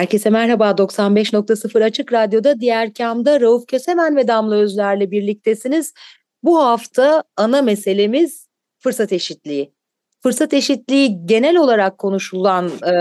Herkese merhaba 95.0 Açık Radyo'da Diğer Kam'da Rauf Kösemen ve Damla Özler'le birliktesiniz. Bu hafta ana meselemiz fırsat eşitliği fırsat eşitliği genel olarak konuşulan e,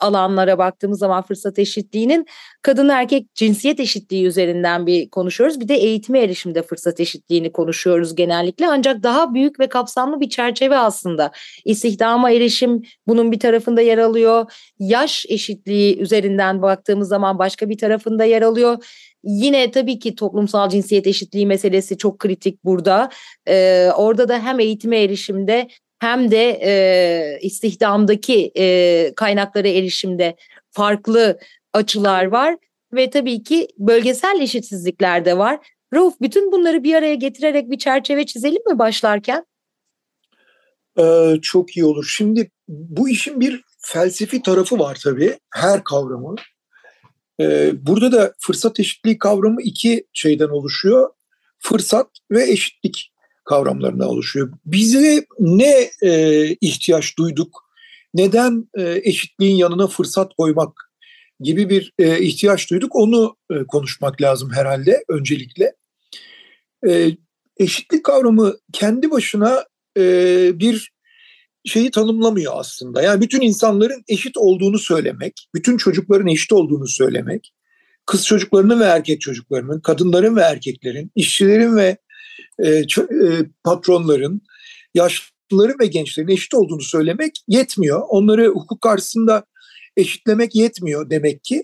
alanlara baktığımız zaman fırsat eşitliğinin kadın erkek cinsiyet eşitliği üzerinden bir konuşuyoruz. Bir de eğitime erişimde fırsat eşitliğini konuşuyoruz genellikle. Ancak daha büyük ve kapsamlı bir çerçeve aslında. İstihdama erişim bunun bir tarafında yer alıyor. Yaş eşitliği üzerinden baktığımız zaman başka bir tarafında yer alıyor. Yine tabii ki toplumsal cinsiyet eşitliği meselesi çok kritik burada. Ee, orada da hem eğitime erişimde hem de e, istihdamdaki e, kaynaklara erişimde farklı açılar var ve tabii ki bölgesel eşitsizlikler de var. Rauf bütün bunları bir araya getirerek bir çerçeve çizelim mi başlarken? Ee, çok iyi olur. Şimdi bu işin bir felsefi tarafı var tabii her kavramı. Ee, burada da fırsat eşitliği kavramı iki şeyden oluşuyor. Fırsat ve eşitlik kavramlarına oluşuyor. Bize ne e, ihtiyaç duyduk? Neden e, eşitliğin yanına fırsat koymak gibi bir e, ihtiyaç duyduk? Onu e, konuşmak lazım herhalde öncelikle. E, eşitlik kavramı kendi başına e, bir şeyi tanımlamıyor aslında. Yani bütün insanların eşit olduğunu söylemek, bütün çocukların eşit olduğunu söylemek, kız çocuklarının ve erkek çocuklarının, kadınların ve erkeklerin, işçilerin ve e, e, patronların, yaşlıların ve gençlerin eşit olduğunu söylemek yetmiyor. Onları hukuk karşısında eşitlemek yetmiyor demek ki.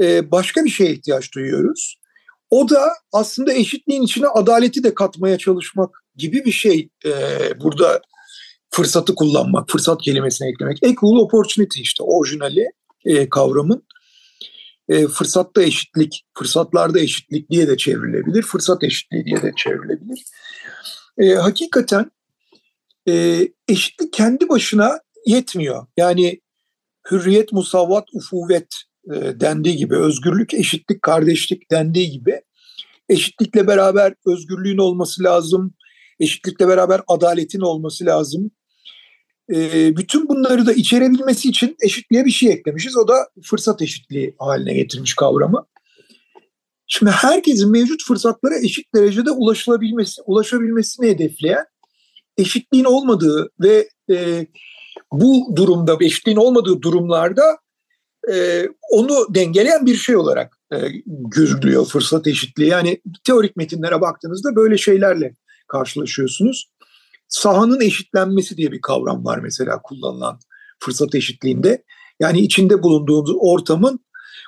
E, başka bir şeye ihtiyaç duyuyoruz. O da aslında eşitliğin içine adaleti de katmaya çalışmak gibi bir şey. Burada fırsatı kullanmak, fırsat kelimesini eklemek. Equal opportunity işte orijinali kavramın e, fırsatta eşitlik, fırsatlarda eşitlik diye de çevrilebilir, fırsat eşitliği diye de çevrilebilir. E, hakikaten e, eşitlik kendi başına yetmiyor. Yani hürriyet, musavvat, ufuvvet e, dendiği gibi, özgürlük, eşitlik, kardeşlik dendiği gibi eşitlikle beraber özgürlüğün olması lazım, eşitlikle beraber adaletin olması lazım, e, bütün bunları da içerebilmesi için eşitliğe bir şey eklemişiz. O da fırsat eşitliği haline getirmiş kavramı. Şimdi herkesin mevcut fırsatlara eşit derecede ulaşılabilmesi, ulaşabilmesini hedefleyen eşitliğin olmadığı ve e, bu durumda, eşitliğin olmadığı durumlarda e, onu dengeleyen bir şey olarak e, görülüyor fırsat eşitliği. Yani teorik metinlere baktığınızda böyle şeylerle karşılaşıyorsunuz sahanın eşitlenmesi diye bir kavram var mesela kullanılan fırsat eşitliğinde. Yani içinde bulunduğumuz ortamın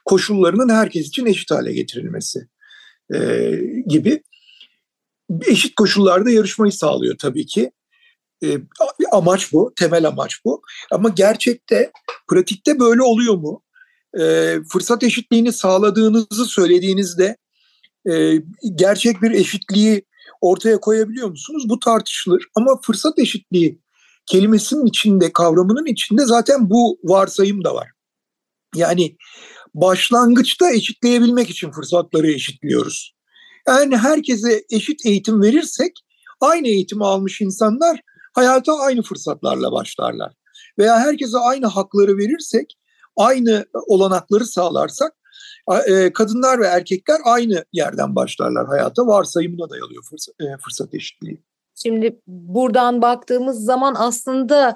koşullarının herkes için eşit hale getirilmesi e, gibi. Eşit koşullarda yarışmayı sağlıyor tabii ki. E, amaç bu, temel amaç bu. Ama gerçekte, pratikte böyle oluyor mu? E, fırsat eşitliğini sağladığınızı söylediğinizde e, gerçek bir eşitliği ortaya koyabiliyor musunuz? Bu tartışılır ama fırsat eşitliği kelimesinin içinde, kavramının içinde zaten bu varsayım da var. Yani başlangıçta eşitleyebilmek için fırsatları eşitliyoruz. Yani herkese eşit eğitim verirsek aynı eğitimi almış insanlar hayata aynı fırsatlarla başlarlar. Veya herkese aynı hakları verirsek, aynı olanakları sağlarsak e, kadınlar ve erkekler aynı yerden başlarlar hayata. Varsayımına dayalıyor e, fırsat eşitliği. Şimdi buradan baktığımız zaman aslında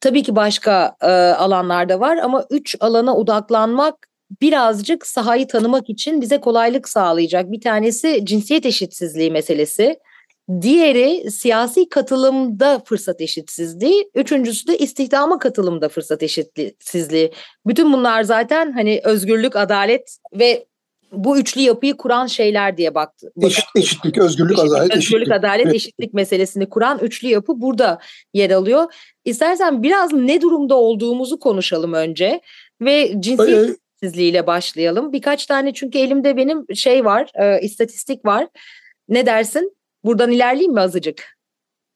tabii ki başka e, alanlarda var ama üç alana odaklanmak birazcık sahayı tanımak için bize kolaylık sağlayacak. Bir tanesi cinsiyet eşitsizliği meselesi. Diğeri siyasi katılımda fırsat eşitsizliği. Üçüncüsü de istihdama katılımda fırsat eşitsizliği. Bütün bunlar zaten hani özgürlük, adalet ve bu üçlü yapıyı kuran şeyler diye baktı. Eşit, eşitlik, özgürlük, eşitlik, adalet, özgürlük, eşitlik. adalet, eşitlik meselesini kuran üçlü yapı burada yer alıyor. İstersen biraz ne durumda olduğumuzu konuşalım önce ve cinsiyet eşitsizliğiyle başlayalım. Birkaç tane çünkü elimde benim şey var, e, istatistik var. Ne dersin? Buradan ilerleyeyim mi azıcık?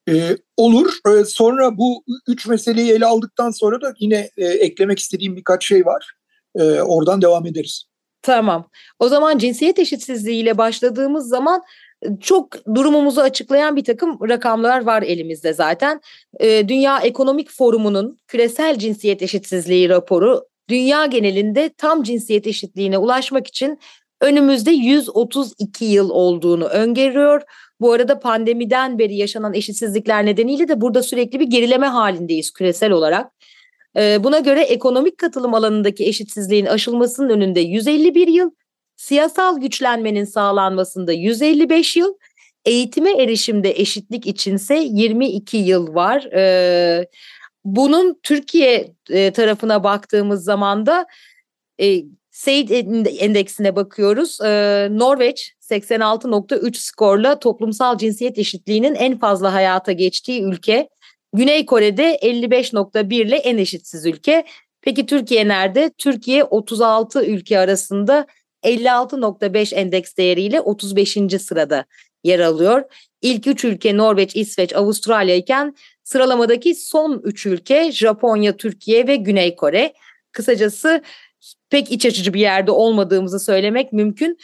Ee, olur. Ee, sonra bu üç meseleyi ele aldıktan sonra da yine e, eklemek istediğim birkaç şey var. Ee, oradan devam ederiz. Tamam. O zaman cinsiyet eşitsizliğiyle başladığımız zaman e, çok durumumuzu açıklayan bir takım rakamlar var elimizde zaten. Ee, Dünya Ekonomik Forumu'nun küresel cinsiyet eşitsizliği raporu dünya genelinde tam cinsiyet eşitliğine ulaşmak için önümüzde 132 yıl olduğunu öngörüyor. Bu arada pandemiden beri yaşanan eşitsizlikler nedeniyle de burada sürekli bir gerileme halindeyiz küresel olarak. Ee, Buna göre ekonomik katılım alanındaki eşitsizliğin aşılmasının önünde 151 yıl, siyasal güçlenmenin sağlanmasında 155 yıl, eğitime erişimde eşitlik içinse 22 yıl var. Ee, Bunun Türkiye e, tarafına baktığımız zaman da SEID endeksine bakıyoruz. Ee, Norveç 86.3 skorla toplumsal cinsiyet eşitliğinin en fazla hayata geçtiği ülke. Güney Kore'de 55.1 ile en eşitsiz ülke. Peki Türkiye nerede? Türkiye 36 ülke arasında 56.5 endeks değeriyle 35. sırada yer alıyor. İlk 3 ülke Norveç, İsveç, Avustralya iken sıralamadaki son 3 ülke Japonya, Türkiye ve Güney Kore. Kısacası pek iç açıcı bir yerde olmadığımızı söylemek mümkün.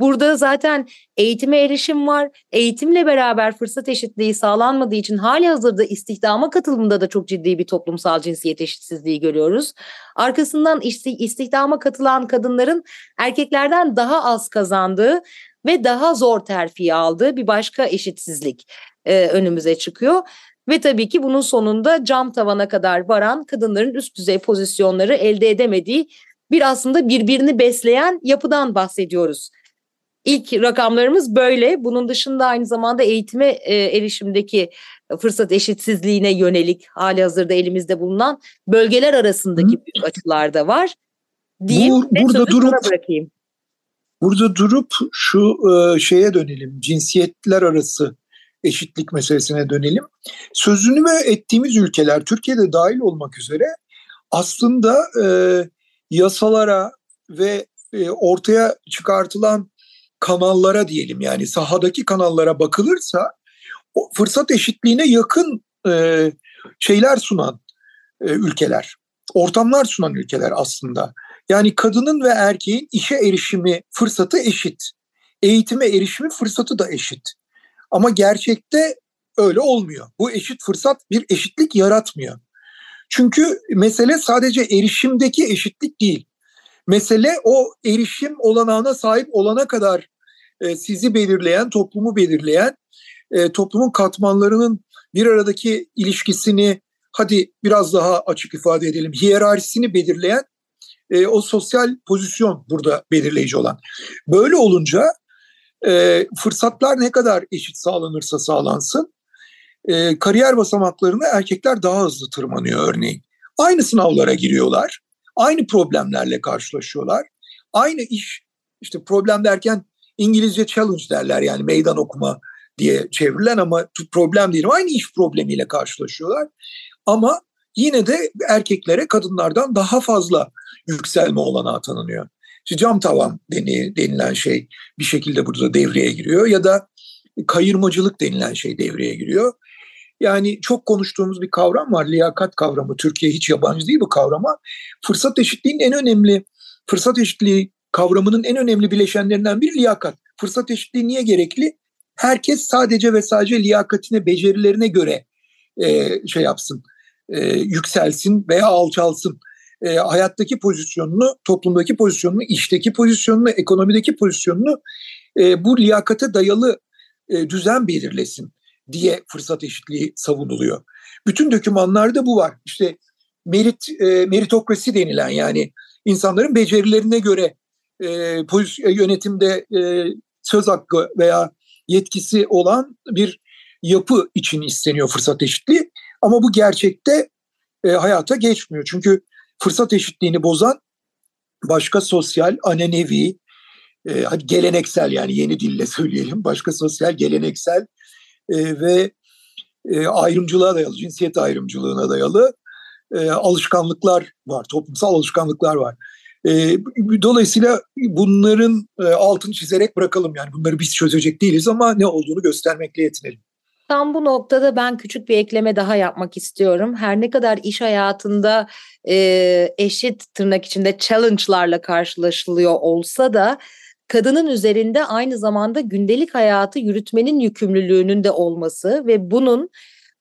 Burada zaten eğitime erişim var. Eğitimle beraber fırsat eşitliği sağlanmadığı için hali hazırda istihdama katılımda da çok ciddi bir toplumsal cinsiyet eşitsizliği görüyoruz. Arkasından isti- istihdama katılan kadınların erkeklerden daha az kazandığı ve daha zor terfi aldığı bir başka eşitsizlik e, önümüze çıkıyor. Ve tabii ki bunun sonunda cam tavana kadar varan kadınların üst düzey pozisyonları elde edemediği bir aslında birbirini besleyen yapıdan bahsediyoruz. İlk rakamlarımız böyle. Bunun dışında aynı zamanda eğitime e, erişimdeki fırsat eşitsizliğine yönelik hali hazırda elimizde bulunan bölgeler arasındaki Hı. büyük açılar da var. Diyeyim Bu- burada durup- bırakayım. Burada durup şu e, şeye dönelim. Cinsiyetler arası eşitlik meselesine dönelim. Sözünü ve ettiğimiz ülkeler Türkiye'de dahil olmak üzere aslında e, yasalara ve e, ortaya çıkartılan kanallara diyelim yani sahadaki kanallara bakılırsa o fırsat eşitliğine yakın e, şeyler sunan e, ülkeler, ortamlar sunan ülkeler aslında. Yani kadının ve erkeğin işe erişimi fırsatı eşit. Eğitime erişimi fırsatı da eşit. Ama gerçekte öyle olmuyor. Bu eşit fırsat bir eşitlik yaratmıyor. Çünkü mesele sadece erişimdeki eşitlik değil. Mesele o erişim olanağına sahip olana kadar e, sizi belirleyen, toplumu belirleyen, e, toplumun katmanlarının bir aradaki ilişkisini hadi biraz daha açık ifade edelim, hiyerarşisini belirleyen e, o sosyal pozisyon burada belirleyici olan. Böyle olunca e, fırsatlar ne kadar eşit sağlanırsa sağlansın, e, kariyer basamaklarına erkekler daha hızlı tırmanıyor örneğin. Aynı sınavlara giriyorlar, aynı problemlerle karşılaşıyorlar, aynı iş, işte problem derken İngilizce challenge derler yani meydan okuma diye çevrilen ama problem değil. Aynı iş problemiyle karşılaşıyorlar. Ama yine de erkeklere kadınlardan daha fazla yükselme olanağı tanınıyor. İşte cam tavan deni, denilen şey bir şekilde burada devreye giriyor ya da kayırmacılık denilen şey devreye giriyor. Yani çok konuştuğumuz bir kavram var liyakat kavramı. Türkiye hiç yabancı değil bu kavrama. Fırsat eşitliğinin en önemli, fırsat eşitliği kavramının en önemli bileşenlerinden biri liyakat. Fırsat eşitliği niye gerekli? Herkes sadece ve sadece liyakatine, becerilerine göre e, şey yapsın, e, yükselsin veya alçalsın. E, hayattaki pozisyonunu, toplumdaki pozisyonunu, işteki pozisyonunu, ekonomideki pozisyonunu e, bu liyakate dayalı e, düzen belirlesin diye fırsat eşitliği savunuluyor. Bütün dokümanlarda bu var. İşte merit e, meritokrasi denilen yani insanların becerilerine göre e, pozisyon, yönetimde e, söz hakkı veya yetkisi olan bir yapı için isteniyor fırsat eşitliği. Ama bu gerçekte e, hayata geçmiyor. Çünkü fırsat eşitliğini bozan başka sosyal, anenevi, e, geleneksel yani yeni dille söyleyelim başka sosyal geleneksel e, ve e, ayrımcılığa dayalı, cinsiyet ayrımcılığına dayalı e, alışkanlıklar var, toplumsal alışkanlıklar var. E, dolayısıyla bunların e, altını çizerek bırakalım yani bunları biz çözecek değiliz ama ne olduğunu göstermekle yetinelim. Tam bu noktada ben küçük bir ekleme daha yapmak istiyorum. Her ne kadar iş hayatında e, eşit tırnak içinde challenge'larla karşılaşılıyor olsa da kadının üzerinde aynı zamanda gündelik hayatı yürütmenin yükümlülüğünün de olması ve bunun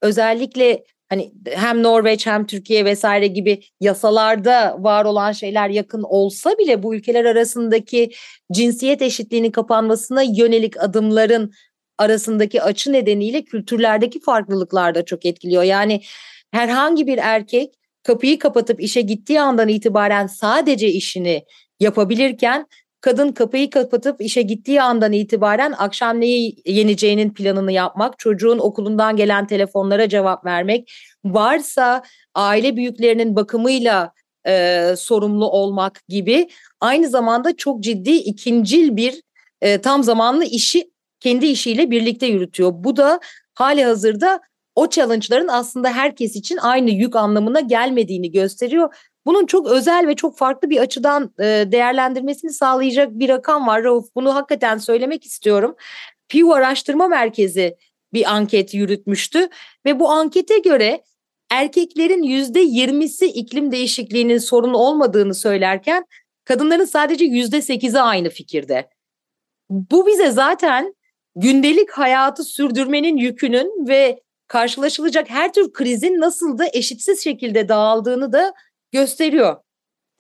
özellikle hani hem Norveç hem Türkiye vesaire gibi yasalarda var olan şeyler yakın olsa bile bu ülkeler arasındaki cinsiyet eşitliğinin kapanmasına yönelik adımların arasındaki açı nedeniyle kültürlerdeki farklılıklar da çok etkiliyor. Yani herhangi bir erkek kapıyı kapatıp işe gittiği andan itibaren sadece işini yapabilirken kadın kapıyı kapatıp işe gittiği andan itibaren akşam neyi yeneceğinin planını yapmak, çocuğun okulundan gelen telefonlara cevap vermek, varsa aile büyüklerinin bakımıyla e, sorumlu olmak gibi aynı zamanda çok ciddi ikincil bir e, tam zamanlı işi kendi işiyle birlikte yürütüyor. Bu da hali hazırda o challenge'ların aslında herkes için aynı yük anlamına gelmediğini gösteriyor. Bunun çok özel ve çok farklı bir açıdan e, değerlendirmesini sağlayacak bir rakam var Rauf. Bunu hakikaten söylemek istiyorum. Pew Araştırma Merkezi bir anket yürütmüştü ve bu ankete göre erkeklerin yüzde yirmisi iklim değişikliğinin sorun olmadığını söylerken kadınların sadece yüzde sekizi aynı fikirde. Bu bize zaten gündelik hayatı sürdürmenin yükünün ve karşılaşılacak her tür krizin nasıl da eşitsiz şekilde dağıldığını da gösteriyor.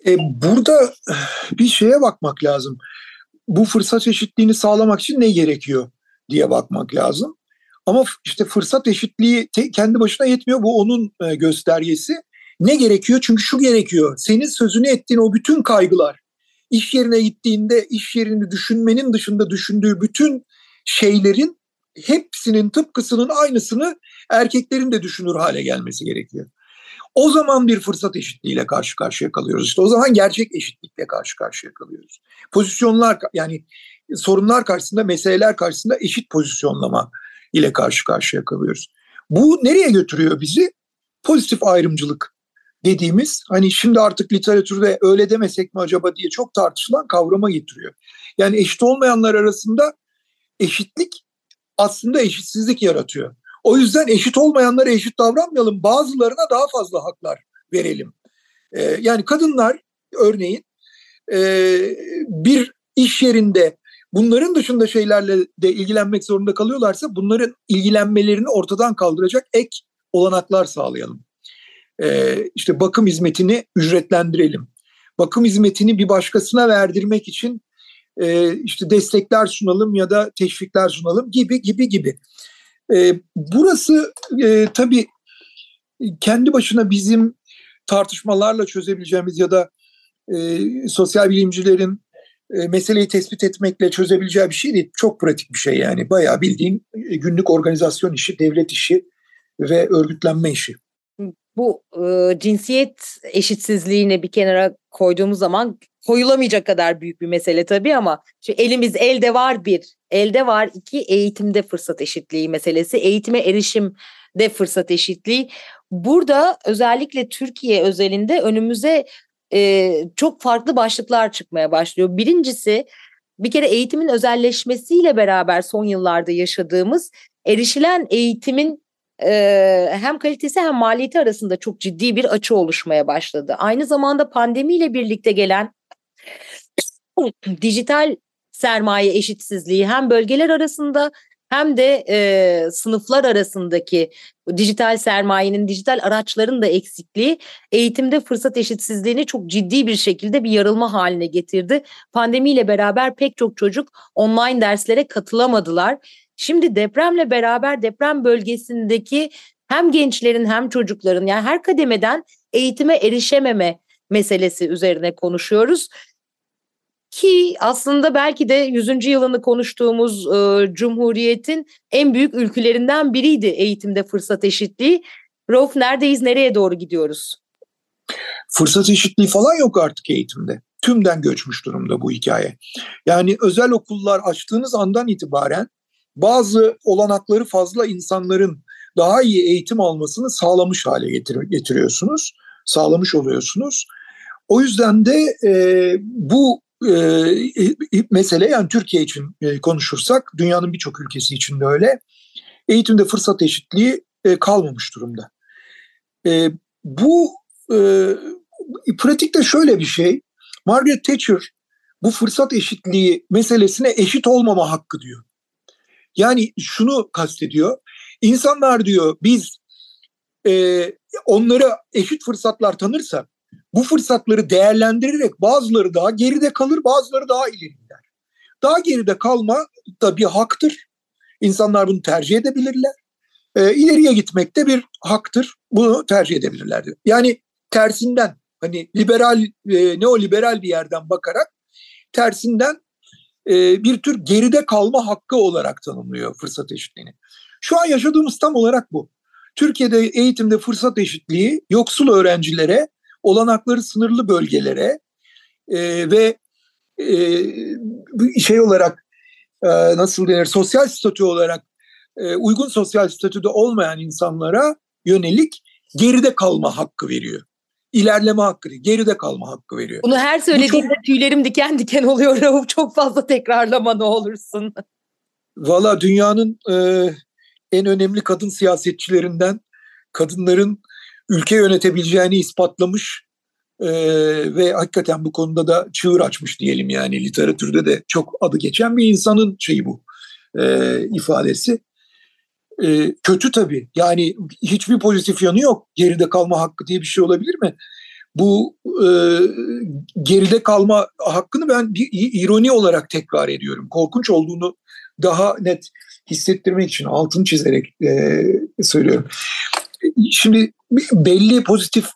E, burada bir şeye bakmak lazım. Bu fırsat eşitliğini sağlamak için ne gerekiyor diye bakmak lazım. Ama işte fırsat eşitliği kendi başına yetmiyor. Bu onun e, göstergesi. Ne gerekiyor? Çünkü şu gerekiyor. Senin sözünü ettiğin o bütün kaygılar, iş yerine gittiğinde iş yerini düşünmenin dışında düşündüğü bütün şeylerin hepsinin tıpkısının aynısını erkeklerin de düşünür hale gelmesi gerekiyor. O zaman bir fırsat eşitliğiyle karşı karşıya kalıyoruz. İşte o zaman gerçek eşitlikle karşı karşıya kalıyoruz. Pozisyonlar yani sorunlar karşısında, meseleler karşısında eşit pozisyonlama ile karşı karşıya kalıyoruz. Bu nereye götürüyor bizi? Pozitif ayrımcılık dediğimiz hani şimdi artık literatürde öyle demesek mi acaba diye çok tartışılan kavrama getiriyor. Yani eşit olmayanlar arasında eşitlik aslında eşitsizlik yaratıyor. O yüzden eşit olmayanlara eşit davranmayalım. Bazılarına daha fazla haklar verelim. Ee, yani kadınlar örneğin e, bir iş yerinde bunların dışında şeylerle de ilgilenmek zorunda kalıyorlarsa bunların ilgilenmelerini ortadan kaldıracak ek olanaklar sağlayalım. Ee, işte bakım hizmetini ücretlendirelim. Bakım hizmetini bir başkasına verdirmek için e, işte destekler sunalım ya da teşvikler sunalım gibi gibi gibi. E, burası e, tabii kendi başına bizim tartışmalarla çözebileceğimiz ya da e, sosyal bilimcilerin e, meseleyi tespit etmekle çözebileceği bir şey değil. Çok pratik bir şey yani. Bayağı bildiğin e, günlük organizasyon işi, devlet işi ve örgütlenme işi. Bu e, cinsiyet eşitsizliğini bir kenara koyduğumuz zaman koyulamayacak kadar büyük bir mesele tabii ama şu elimiz elde var bir, elde var iki eğitimde fırsat eşitliği meselesi, eğitime erişimde fırsat eşitliği. Burada özellikle Türkiye özelinde önümüze e, çok farklı başlıklar çıkmaya başlıyor. Birincisi bir kere eğitimin özelleşmesiyle beraber son yıllarda yaşadığımız erişilen eğitimin e, hem kalitesi hem maliyeti arasında çok ciddi bir açı oluşmaya başladı. Aynı zamanda pandemiyle birlikte gelen dijital sermaye eşitsizliği hem bölgeler arasında hem de e, sınıflar arasındaki dijital sermayenin, dijital araçların da eksikliği eğitimde fırsat eşitsizliğini çok ciddi bir şekilde bir yarılma haline getirdi. Pandemiyle beraber pek çok çocuk online derslere katılamadılar. Şimdi depremle beraber deprem bölgesindeki hem gençlerin hem çocukların yani her kademeden eğitime erişememe meselesi üzerine konuşuyoruz. Ki aslında belki de 100. yılını konuştuğumuz e, Cumhuriyet'in en büyük ülkelerinden biriydi eğitimde fırsat eşitliği. Rauf neredeyiz, nereye doğru gidiyoruz? Fırsat eşitliği falan yok artık eğitimde. tümden göçmüş durumda bu hikaye. Yani özel okullar açtığınız andan itibaren bazı olanakları fazla insanların daha iyi eğitim almasını sağlamış hale getir getiriyorsunuz, sağlamış oluyorsunuz. O yüzden de e, bu e, mesele yani Türkiye için e, konuşursak dünyanın birçok ülkesi için de öyle. Eğitimde fırsat eşitliği e, kalmamış durumda. E, bu pratikte şöyle bir şey. Margaret Thatcher bu fırsat eşitliği meselesine eşit olmama hakkı diyor. Yani şunu kastediyor. İnsanlar diyor biz onlara eşit fırsatlar tanırsak bu fırsatları değerlendirerek bazıları daha geride kalır bazıları daha ileri gider. Daha geride kalma da bir haktır. İnsanlar bunu tercih edebilirler. E, ileriye gitmek de bir haktır. Bunu tercih edebilirler. Yani tersinden hani liberal e, neoliberal bir yerden bakarak tersinden e, bir tür geride kalma hakkı olarak tanımlıyor fırsat eşitliğini. Şu an yaşadığımız tam olarak bu. Türkiye'de eğitimde fırsat eşitliği yoksul öğrencilere, olanakları sınırlı bölgelere e, ve e, şey olarak e, nasıl denir sosyal statü olarak e, uygun sosyal statüde olmayan insanlara yönelik geride kalma hakkı veriyor ilerleme hakkı değil, geride kalma hakkı veriyor. Bunu her söylediğimde çok... tüylerim diken diken oluyor Rauf. Çok fazla tekrarlama ne olursun. Valla dünyanın e, en önemli kadın siyasetçilerinden kadınların ülke yönetebileceğini ispatlamış e, ve hakikaten bu konuda da çığır açmış diyelim yani literatürde de çok adı geçen bir insanın şeyi bu e, ifadesi. E, kötü tabii. Yani hiçbir pozitif yanı yok. Geride kalma hakkı diye bir şey olabilir mi? Bu e, geride kalma hakkını ben bir ironi olarak tekrar ediyorum. Korkunç olduğunu daha net hissettirmek için altını çizerek e, söylüyorum. Şimdi belli pozitif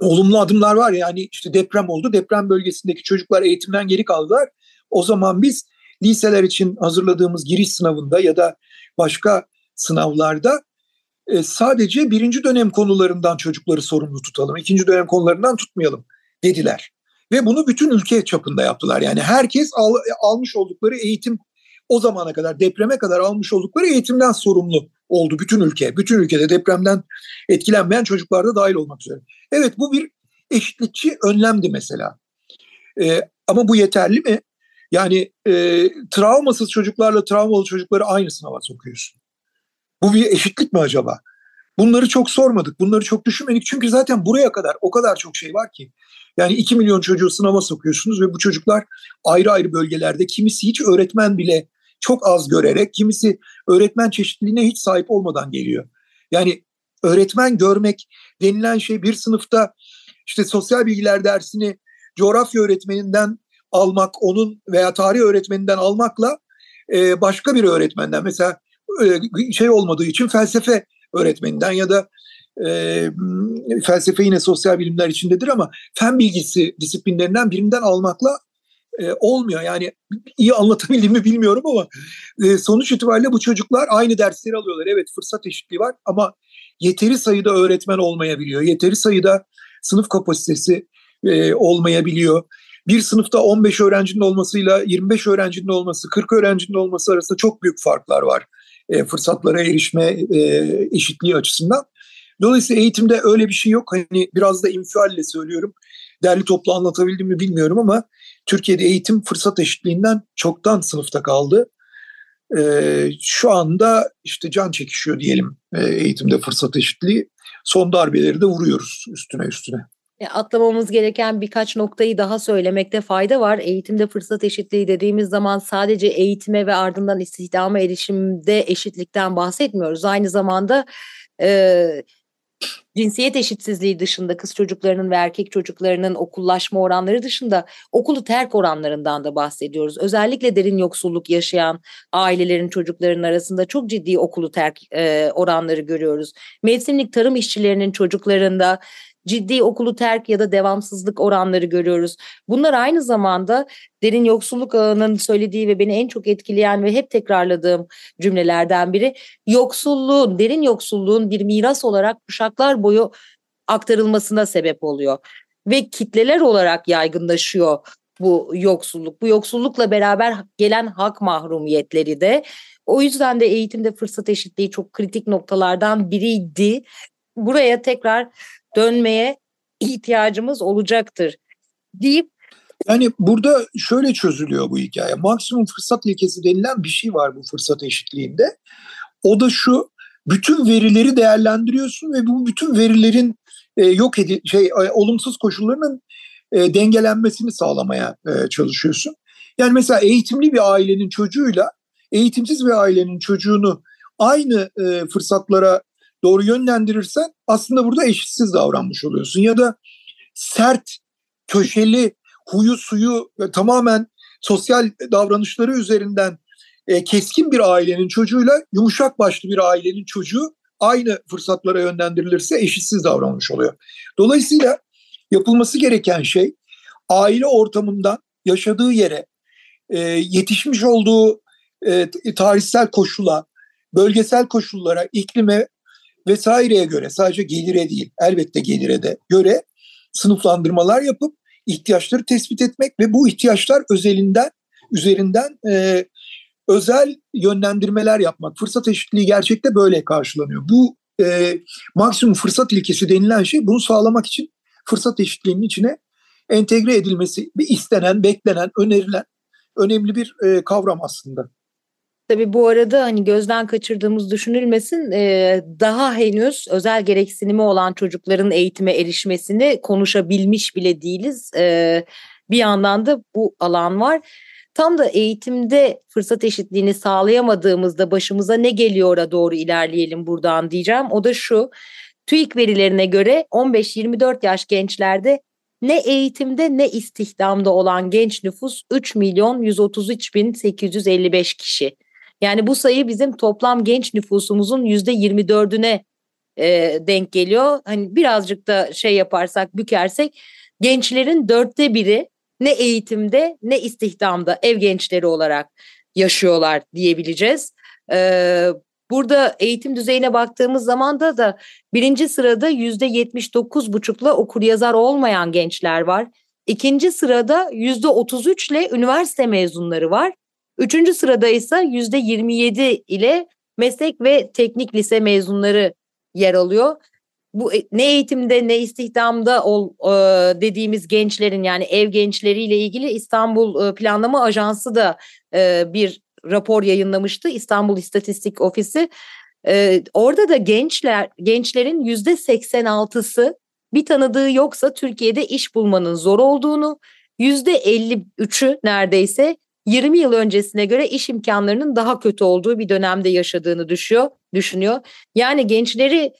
olumlu adımlar var yani işte deprem oldu. Deprem bölgesindeki çocuklar eğitimden geri kaldılar. O zaman biz liseler için hazırladığımız giriş sınavında ya da başka sınavlarda e, sadece birinci dönem konularından çocukları sorumlu tutalım, ikinci dönem konularından tutmayalım dediler. Ve bunu bütün ülke çapında yaptılar. Yani herkes al, almış oldukları eğitim o zamana kadar depreme kadar almış oldukları eğitimden sorumlu oldu bütün ülke. Bütün ülkede depremden etkilenmeyen çocuklar da dahil olmak üzere. Evet bu bir eşitlikçi önlemdi mesela. Ee, ama bu yeterli mi? Yani e, travmasız çocuklarla travmalı çocukları aynı sınava sokuyorsun. Bu bir eşitlik mi acaba? Bunları çok sormadık, bunları çok düşünmedik. Çünkü zaten buraya kadar o kadar çok şey var ki. Yani 2 milyon çocuğu sınava sokuyorsunuz ve bu çocuklar ayrı ayrı bölgelerde kimisi hiç öğretmen bile çok az görerek, kimisi öğretmen çeşitliliğine hiç sahip olmadan geliyor. Yani öğretmen görmek denilen şey bir sınıfta işte sosyal bilgiler dersini coğrafya öğretmeninden almak, onun veya tarih öğretmeninden almakla e, başka bir öğretmenden mesela e, şey olmadığı için felsefe öğretmeninden ya da e, felsefe yine sosyal bilimler içindedir ama fen bilgisi disiplinlerinden birinden almakla e, olmuyor. Yani iyi anlatabildim mi bilmiyorum ama e, sonuç itibariyle bu çocuklar aynı dersleri alıyorlar. Evet fırsat eşitliği var ama yeteri sayıda öğretmen olmayabiliyor. Yeteri sayıda sınıf kapasitesi e, olmayabiliyor. Bir sınıfta 15 öğrencinin olmasıyla 25 öğrencinin olması, 40 öğrencinin olması arasında çok büyük farklar var. E, fırsatlara erişme e, eşitliği açısından. Dolayısıyla eğitimde öyle bir şey yok. Hani biraz da infialle söylüyorum. Derli toplu anlatabildim mi bilmiyorum ama Türkiye'de eğitim fırsat eşitliğinden çoktan sınıfta kaldı. Ee, şu anda işte can çekişiyor diyelim e, eğitimde fırsat eşitliği. Son darbeleri de vuruyoruz üstüne üstüne. E, atlamamız gereken birkaç noktayı daha söylemekte fayda var. Eğitimde fırsat eşitliği dediğimiz zaman sadece eğitime ve ardından istihdama erişimde eşitlikten bahsetmiyoruz. Aynı zamanda e, cinsiyet eşitsizliği dışında kız çocuklarının ve erkek çocuklarının okullaşma oranları dışında okulu terk oranlarından da bahsediyoruz. Özellikle derin yoksulluk yaşayan ailelerin çocuklarının arasında çok ciddi okulu terk e, oranları görüyoruz. Mevsimlik tarım işçilerinin çocuklarında ciddi okulu terk ya da devamsızlık oranları görüyoruz. Bunlar aynı zamanda derin yoksulluk ağının söylediği ve beni en çok etkileyen ve hep tekrarladığım cümlelerden biri yoksulluğun, derin yoksulluğun bir miras olarak kuşaklar boyu aktarılmasına sebep oluyor. ve kitleler olarak yaygınlaşıyor bu yoksulluk. Bu yoksullukla beraber gelen hak mahrumiyetleri de. O yüzden de eğitimde fırsat eşitliği çok kritik noktalardan biriydi. Buraya tekrar dönmeye ihtiyacımız olacaktır deyip yani burada şöyle çözülüyor bu hikaye. Maksimum fırsat ilkesi denilen bir şey var bu fırsat eşitliğinde. O da şu, bütün verileri değerlendiriyorsun ve bu bütün verilerin e, yok edi şey e, olumsuz koşullarının e, dengelenmesini sağlamaya e, çalışıyorsun. Yani mesela eğitimli bir ailenin çocuğuyla eğitimsiz bir ailenin çocuğunu aynı e, fırsatlara doğru yönlendirirsen aslında burada eşitsiz davranmış oluyorsun. Ya da sert, köşeli, huyu suyu e, tamamen sosyal davranışları üzerinden e, keskin bir ailenin çocuğuyla yumuşak başlı bir ailenin çocuğu aynı fırsatlara yönlendirilirse eşitsiz davranmış oluyor. Dolayısıyla yapılması gereken şey aile ortamından yaşadığı yere, e, yetişmiş olduğu e, tarihsel koşula, bölgesel koşullara, iklime vesaireye göre sadece gelire değil elbette gelire de göre sınıflandırmalar yapıp ihtiyaçları tespit etmek ve bu ihtiyaçlar özelinden üzerinden e, özel yönlendirmeler yapmak. Fırsat eşitliği gerçekte böyle karşılanıyor. Bu e, maksimum fırsat ilkesi denilen şey bunu sağlamak için fırsat eşitliğinin içine entegre edilmesi bir istenen, beklenen, önerilen önemli bir e, kavram aslında. Tabii bu arada hani gözden kaçırdığımız düşünülmesin e, daha henüz özel gereksinimi olan çocukların eğitime erişmesini konuşabilmiş bile değiliz. E, bir yandan da bu alan var. Tam da eğitimde fırsat eşitliğini sağlayamadığımızda başımıza ne geliyor'a doğru ilerleyelim buradan diyeceğim. O da şu. TÜİK verilerine göre 15-24 yaş gençlerde ne eğitimde ne istihdamda olan genç nüfus 3 milyon 133 bin 855 kişi. Yani bu sayı bizim toplam genç nüfusumuzun yüzde 24'üne e, denk geliyor. Hani birazcık da şey yaparsak bükersek gençlerin dörtte biri ne eğitimde ne istihdamda ev gençleri olarak yaşıyorlar diyebileceğiz. Ee, burada eğitim düzeyine baktığımız zaman da da birinci sırada yüzde yetmiş dokuz buçukla okur yazar olmayan gençler var. İkinci sırada yüzde otuz üçle üniversite mezunları var. Üçüncü sırada ise yüzde yirmi yedi ile meslek ve teknik lise mezunları yer alıyor bu e, ne eğitimde ne istihdamda ol e, dediğimiz gençlerin yani ev gençleriyle ilgili İstanbul e, Planlama Ajansı da e, bir rapor yayınlamıştı İstanbul İstatistik Ofisi. E, orada da gençler gençlerin yüzde 86'sı bir tanıdığı yoksa Türkiye'de iş bulmanın zor olduğunu, yüzde 53'ü neredeyse 20 yıl öncesine göre iş imkanlarının daha kötü olduğu bir dönemde yaşadığını düşüyor, düşünüyor. Yani gençleri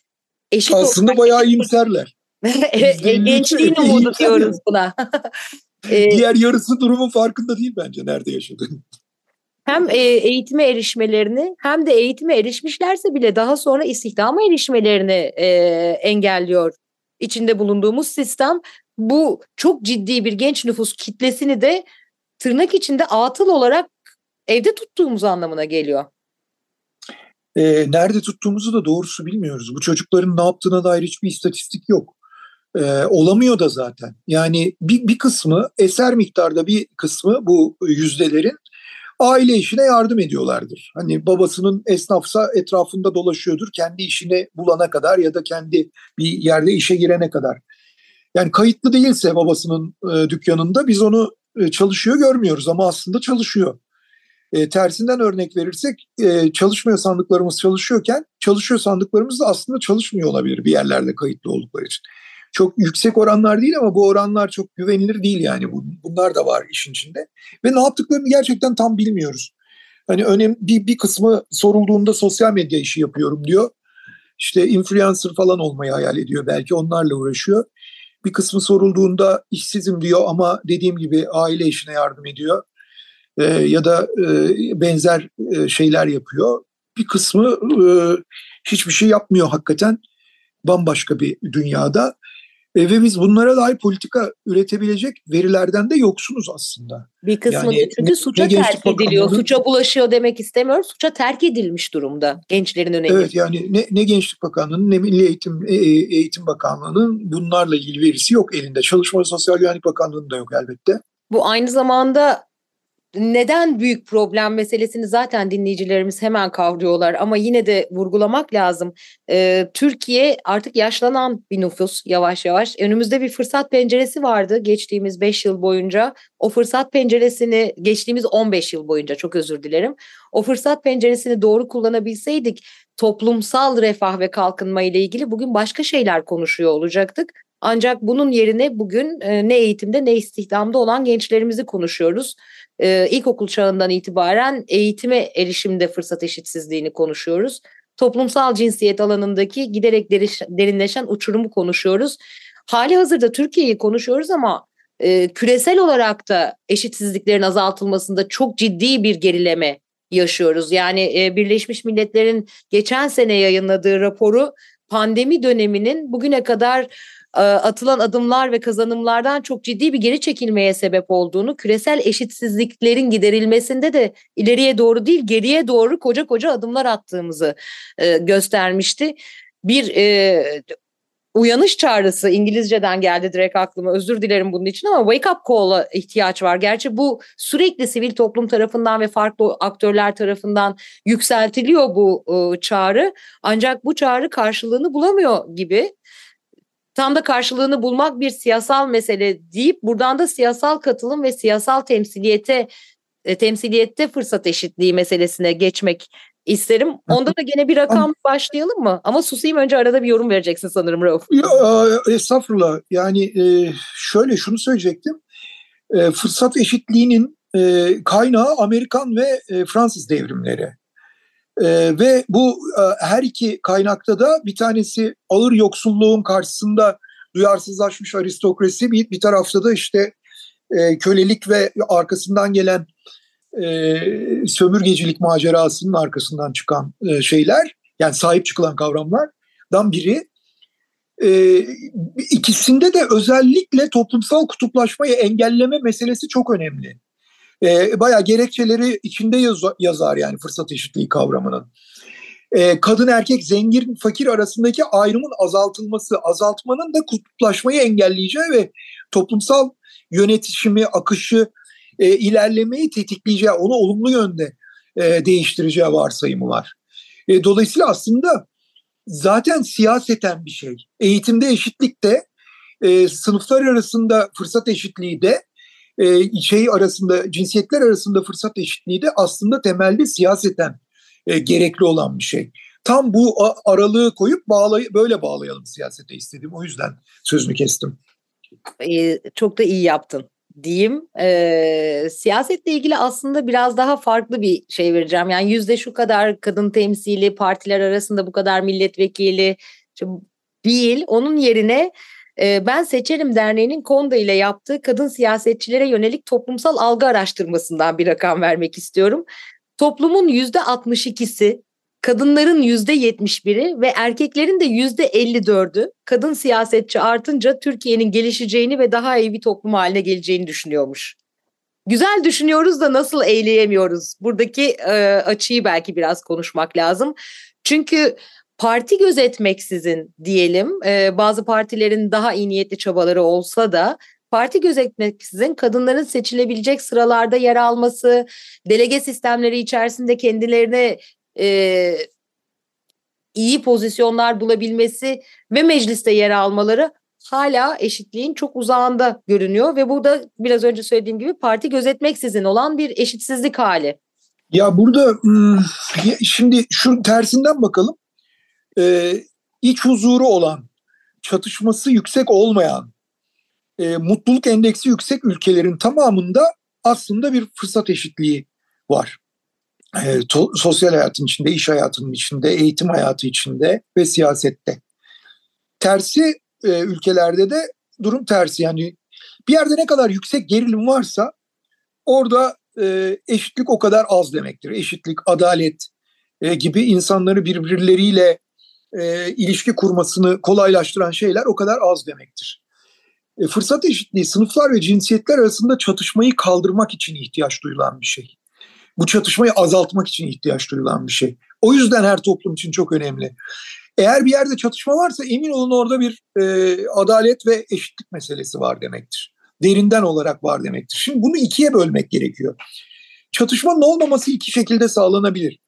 eşit Aslında bayağı iyimserler. E, gençliğin umudu diyoruz buna. E, Diğer yarısı durumun farkında değil bence nerede yaşadığını. Hem e, eğitime erişmelerini hem de eğitime erişmişlerse bile daha sonra istihdama erişmelerini engelliyor. İçinde bulunduğumuz sistem bu çok ciddi bir genç nüfus kitlesini de tırnak içinde atıl olarak evde tuttuğumuz anlamına geliyor e, nerede tuttuğumuzu da doğrusu bilmiyoruz. Bu çocukların ne yaptığına dair hiçbir istatistik yok. E, olamıyor da zaten. Yani bir, bir kısmı eser miktarda bir kısmı bu yüzdelerin aile işine yardım ediyorlardır. Hani babasının esnafsa etrafında dolaşıyordur kendi işini bulana kadar ya da kendi bir yerde işe girene kadar. Yani kayıtlı değilse babasının e, dükkanında biz onu e, çalışıyor görmüyoruz ama aslında çalışıyor. E, tersinden örnek verirsek e, çalışmıyor sandıklarımız çalışıyorken çalışıyor sandıklarımız da aslında çalışmıyor olabilir bir yerlerde kayıtlı oldukları için. Çok yüksek oranlar değil ama bu oranlar çok güvenilir değil yani. Bunlar da var işin içinde. Ve ne yaptıklarını gerçekten tam bilmiyoruz. Hani önemli bir, bir kısmı sorulduğunda sosyal medya işi yapıyorum diyor. İşte influencer falan olmayı hayal ediyor belki onlarla uğraşıyor. Bir kısmı sorulduğunda işsizim diyor ama dediğim gibi aile işine yardım ediyor e, ya da e, benzer e, şeyler yapıyor. Bir kısmı e, hiçbir şey yapmıyor hakikaten bambaşka bir dünyada. E, ve biz bunlara dair politika üretebilecek verilerden de yoksunuz aslında. Bir kısmı yani, çünkü ne, suça ne terk ediliyor. Suça bulaşıyor demek istemiyoruz. Suça terk edilmiş durumda gençlerin önemi. Evet yani ne, ne Gençlik Bakanlığı'nın ne Milli Eğitim e, e, Eğitim Bakanlığı'nın bunlarla ilgili verisi yok elinde. Çalışma ve Sosyal Güvenlik Bakanlığı'nın da yok elbette. Bu aynı zamanda neden büyük problem meselesini zaten dinleyicilerimiz hemen kavruyorlar ama yine de vurgulamak lazım. Ee, Türkiye artık yaşlanan bir nüfus yavaş yavaş. Önümüzde bir fırsat penceresi vardı geçtiğimiz 5 yıl boyunca. O fırsat penceresini geçtiğimiz 15 yıl boyunca çok özür dilerim. O fırsat penceresini doğru kullanabilseydik toplumsal refah ve kalkınma ile ilgili bugün başka şeyler konuşuyor olacaktık. Ancak bunun yerine bugün e, ne eğitimde ne istihdamda olan gençlerimizi konuşuyoruz e, ilkokul çağından itibaren eğitime erişimde fırsat eşitsizliğini konuşuyoruz. Toplumsal cinsiyet alanındaki giderek derinleşen uçurumu konuşuyoruz. Hali hazırda Türkiye'yi konuşuyoruz ama e, küresel olarak da eşitsizliklerin azaltılmasında çok ciddi bir gerileme yaşıyoruz. Yani e, Birleşmiş Milletler'in geçen sene yayınladığı raporu pandemi döneminin bugüne kadar atılan adımlar ve kazanımlardan çok ciddi bir geri çekilmeye sebep olduğunu, küresel eşitsizliklerin giderilmesinde de ileriye doğru değil geriye doğru koca koca adımlar attığımızı e, göstermişti. Bir e, uyanış çağrısı İngilizceden geldi direkt aklıma özür dilerim bunun için ama wake up call'a ihtiyaç var. Gerçi bu sürekli sivil toplum tarafından ve farklı aktörler tarafından yükseltiliyor bu e, çağrı ancak bu çağrı karşılığını bulamıyor gibi tam da karşılığını bulmak bir siyasal mesele deyip buradan da siyasal katılım ve siyasal temsiliyete e, temsiliyette fırsat eşitliği meselesine geçmek isterim. Onda da gene bir rakam başlayalım mı? Ama susayım önce arada bir yorum vereceksin sanırım Rauf. Ya, e, estağfurullah. Yani e, şöyle şunu söyleyecektim. E, fırsat eşitliğinin e, kaynağı Amerikan ve e, Fransız devrimleri. E, ve bu e, her iki kaynakta da bir tanesi ağır yoksulluğun karşısında duyarsızlaşmış aristokrasi bir, bir tarafta da işte e, kölelik ve arkasından gelen e, sömürgecilik macerasının arkasından çıkan e, şeyler yani sahip çıkılan kavramlardan biri. E, ikisinde de özellikle toplumsal kutuplaşmayı engelleme meselesi çok önemli e, bayağı gerekçeleri içinde yaz, yazar yani fırsat eşitliği kavramının. E, kadın erkek zengin fakir arasındaki ayrımın azaltılması, azaltmanın da kutuplaşmayı engelleyeceği ve toplumsal yönetişimi, akışı, e, ilerlemeyi tetikleyeceği, onu olumlu yönde e, değiştireceği varsayımı var. E, dolayısıyla aslında zaten siyaseten bir şey. Eğitimde eşitlik de, e, sınıflar arasında fırsat eşitliği de e, şey arasında cinsiyetler arasında fırsat eşitliği de aslında temelde siyaseten e, gerekli olan bir şey. Tam bu aralığı koyup bağlay böyle bağlayalım siyasete istedim. O yüzden sözünü kestim. Ee, çok da iyi yaptın diyeyim. Ee, siyasetle ilgili aslında biraz daha farklı bir şey vereceğim. Yani yüzde şu kadar kadın temsili, partiler arasında bu kadar milletvekili değil. Onun yerine ben Seçerim Derneği'nin Konda ile yaptığı kadın siyasetçilere yönelik toplumsal algı araştırmasından bir rakam vermek istiyorum. Toplumun yüzde 62'si, kadınların yüzde 71'i ve erkeklerin de yüzde 54'ü kadın siyasetçi artınca Türkiye'nin gelişeceğini ve daha iyi bir toplum haline geleceğini düşünüyormuş. Güzel düşünüyoruz da nasıl eyleyemiyoruz? Buradaki e, açıyı belki biraz konuşmak lazım. Çünkü parti gözetmeksizin diyelim e, bazı partilerin daha iyi niyetli çabaları olsa da parti gözetmeksizin kadınların seçilebilecek sıralarda yer alması, delege sistemleri içerisinde kendilerine e, iyi pozisyonlar bulabilmesi ve mecliste yer almaları hala eşitliğin çok uzağında görünüyor ve bu da biraz önce söylediğim gibi parti gözetmeksizin olan bir eşitsizlik hali. Ya burada şimdi şu tersinden bakalım e, iç huzuru olan, çatışması yüksek olmayan, e, mutluluk endeksi yüksek ülkelerin tamamında aslında bir fırsat eşitliği var. E, to, sosyal hayatın içinde, iş hayatının içinde, eğitim hayatı içinde ve siyasette. Tersi e, ülkelerde de durum tersi. Yani bir yerde ne kadar yüksek gerilim varsa orada e, eşitlik o kadar az demektir. Eşitlik, adalet e, gibi insanları birbirleriyle e, ilişki kurmasını kolaylaştıran şeyler o kadar az demektir. E, fırsat eşitliği sınıflar ve cinsiyetler arasında çatışmayı kaldırmak için ihtiyaç duyulan bir şey. Bu çatışmayı azaltmak için ihtiyaç duyulan bir şey. O yüzden her toplum için çok önemli. Eğer bir yerde çatışma varsa emin olun orada bir e, adalet ve eşitlik meselesi var demektir. Derinden olarak var demektir. Şimdi bunu ikiye bölmek gerekiyor. Çatışmanın olmaması iki şekilde sağlanabilir.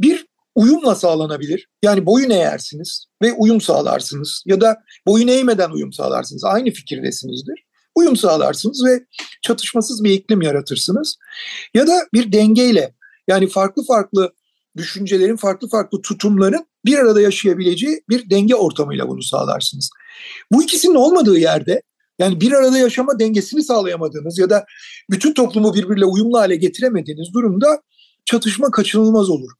Bir, uyumla sağlanabilir. Yani boyun eğersiniz ve uyum sağlarsınız. Ya da boyun eğmeden uyum sağlarsınız. Aynı fikirdesinizdir. Uyum sağlarsınız ve çatışmasız bir iklim yaratırsınız. Ya da bir dengeyle yani farklı farklı düşüncelerin, farklı farklı tutumların bir arada yaşayabileceği bir denge ortamıyla bunu sağlarsınız. Bu ikisinin olmadığı yerde yani bir arada yaşama dengesini sağlayamadığınız ya da bütün toplumu birbiriyle uyumlu hale getiremediğiniz durumda çatışma kaçınılmaz olur.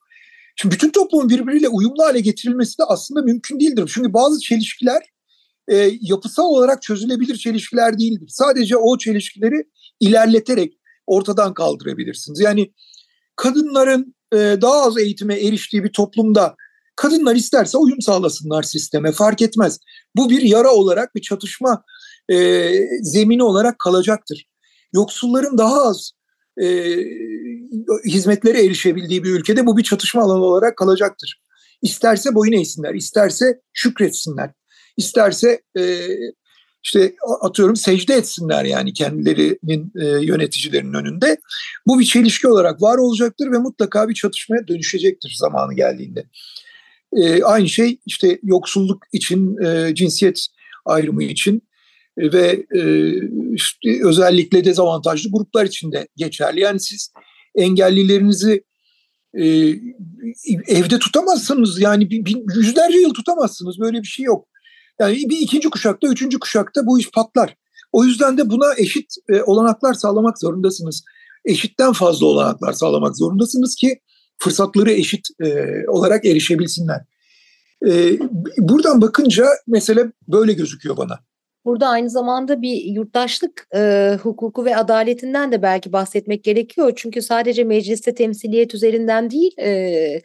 Şimdi bütün toplumun birbiriyle uyumlu hale getirilmesi de aslında mümkün değildir. Çünkü bazı çelişkiler e, yapısal olarak çözülebilir çelişkiler değildir. Sadece o çelişkileri ilerleterek ortadan kaldırabilirsiniz. Yani kadınların e, daha az eğitime eriştiği bir toplumda kadınlar isterse uyum sağlasınlar sisteme fark etmez. Bu bir yara olarak bir çatışma e, zemini olarak kalacaktır. Yoksulların daha az e, hizmetlere erişebildiği bir ülkede bu bir çatışma alanı olarak kalacaktır. İsterse boyun eğsinler, isterse şükretsinler, isterse e, işte atıyorum secde etsinler yani kendilerinin e, yöneticilerinin önünde. Bu bir çelişki olarak var olacaktır ve mutlaka bir çatışmaya dönüşecektir zamanı geldiğinde. E, aynı şey işte yoksulluk için, e, cinsiyet ayrımı için ve e, işte özellikle dezavantajlı gruplar için de geçerli. Yani siz engellilerinizi e, evde tutamazsınız yani yüzlerce yıl tutamazsınız böyle bir şey yok. Yani bir ikinci kuşakta, üçüncü kuşakta bu iş patlar. O yüzden de buna eşit e, olanaklar sağlamak zorundasınız. Eşitten fazla olanaklar sağlamak zorundasınız ki fırsatları eşit e, olarak erişebilsinler. E, buradan bakınca mesele böyle gözüküyor bana. Burada aynı zamanda bir yurttaşlık e, hukuku ve adaletinden de belki bahsetmek gerekiyor. Çünkü sadece mecliste temsiliyet üzerinden değil, e,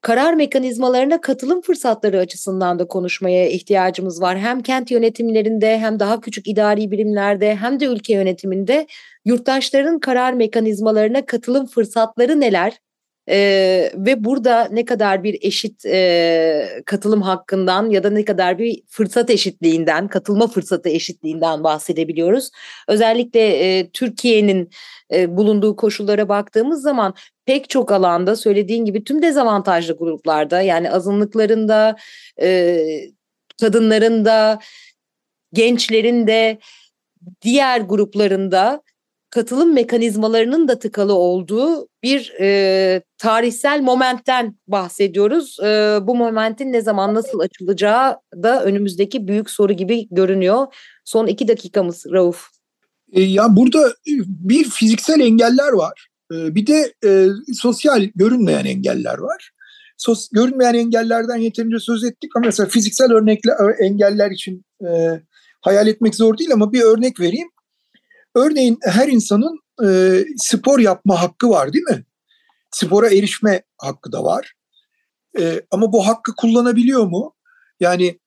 karar mekanizmalarına katılım fırsatları açısından da konuşmaya ihtiyacımız var. Hem kent yönetimlerinde hem daha küçük idari birimlerde hem de ülke yönetiminde yurttaşların karar mekanizmalarına katılım fırsatları neler? Ee, ve burada ne kadar bir eşit e, katılım hakkından ya da ne kadar bir fırsat eşitliğinden, katılma fırsatı eşitliğinden bahsedebiliyoruz. Özellikle e, Türkiye'nin e, bulunduğu koşullara baktığımız zaman pek çok alanda söylediğin gibi tüm dezavantajlı gruplarda yani azınlıklarında, e, kadınların da, gençlerin de, diğer gruplarında katılım mekanizmalarının da tıkalı olduğu bir e, tarihsel momentten bahsediyoruz. E, bu momentin ne zaman nasıl açılacağı da önümüzdeki büyük soru gibi görünüyor. Son iki dakikamız Rauf. E, ya burada e, bir fiziksel engeller var. E, bir de e, sosyal görünmeyen engeller var. Sos, görünmeyen engellerden yeterince söz ettik ama mesela fiziksel örnekler engeller için e, hayal etmek zor değil ama bir örnek vereyim. Örneğin her insanın e, spor yapma hakkı var değil mi? Spora erişme hakkı da var. E, ama bu hakkı kullanabiliyor mu? Yani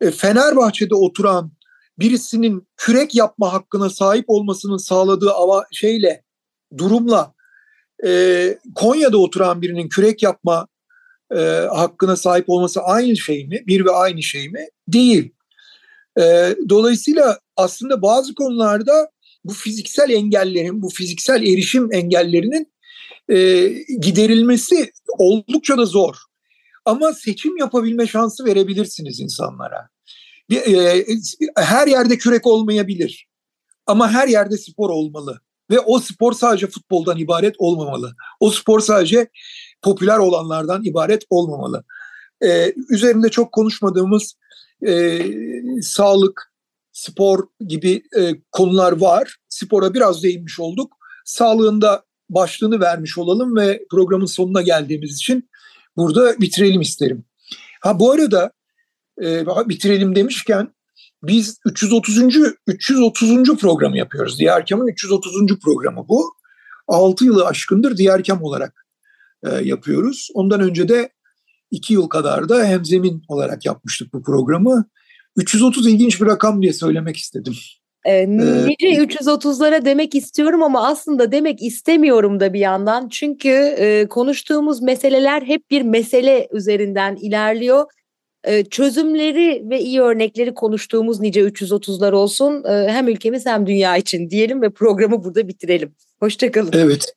e, Fenerbahçe'de oturan birisinin kürek yapma hakkına sahip olmasının sağladığı ava şeyle durumla e, Konya'da oturan birinin kürek yapma e, hakkına sahip olması aynı şey mi? Bir ve aynı şey mi? Değil. E, dolayısıyla aslında bazı konularda bu fiziksel engellerin, bu fiziksel erişim engellerinin e, giderilmesi oldukça da zor. Ama seçim yapabilme şansı verebilirsiniz insanlara. E, her yerde kürek olmayabilir. Ama her yerde spor olmalı. Ve o spor sadece futboldan ibaret olmamalı. O spor sadece popüler olanlardan ibaret olmamalı. Ee, üzerinde çok konuşmadığımız e, sağlık, spor gibi e, konular var. Spora biraz değinmiş olduk. Sağlığında başlığını vermiş olalım ve programın sonuna geldiğimiz için burada bitirelim isterim. Ha bu arada e, bitirelim demişken biz 330. 330. programı yapıyoruz. Diyarkam'ın 330. programı bu. 6 yılı aşkındır Diyarkam olarak e, yapıyoruz. Ondan önce de 2 yıl kadar da Hemzemin olarak yapmıştık bu programı. 330 ilginç bir rakam diye söylemek istedim. E, nice 330'lara demek istiyorum ama aslında demek istemiyorum da bir yandan. Çünkü e, konuştuğumuz meseleler hep bir mesele üzerinden ilerliyor. E, çözümleri ve iyi örnekleri konuştuğumuz nice 330'lar olsun. E, hem ülkemiz hem dünya için diyelim ve programı burada bitirelim. Hoşçakalın. Evet.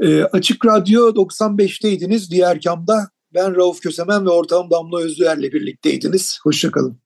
E, Açık Radyo 95'teydiniz. Diğer kamda ben Rauf Kösemen ve ortağım Damla Özlüer'le birlikteydiniz. Hoşçakalın.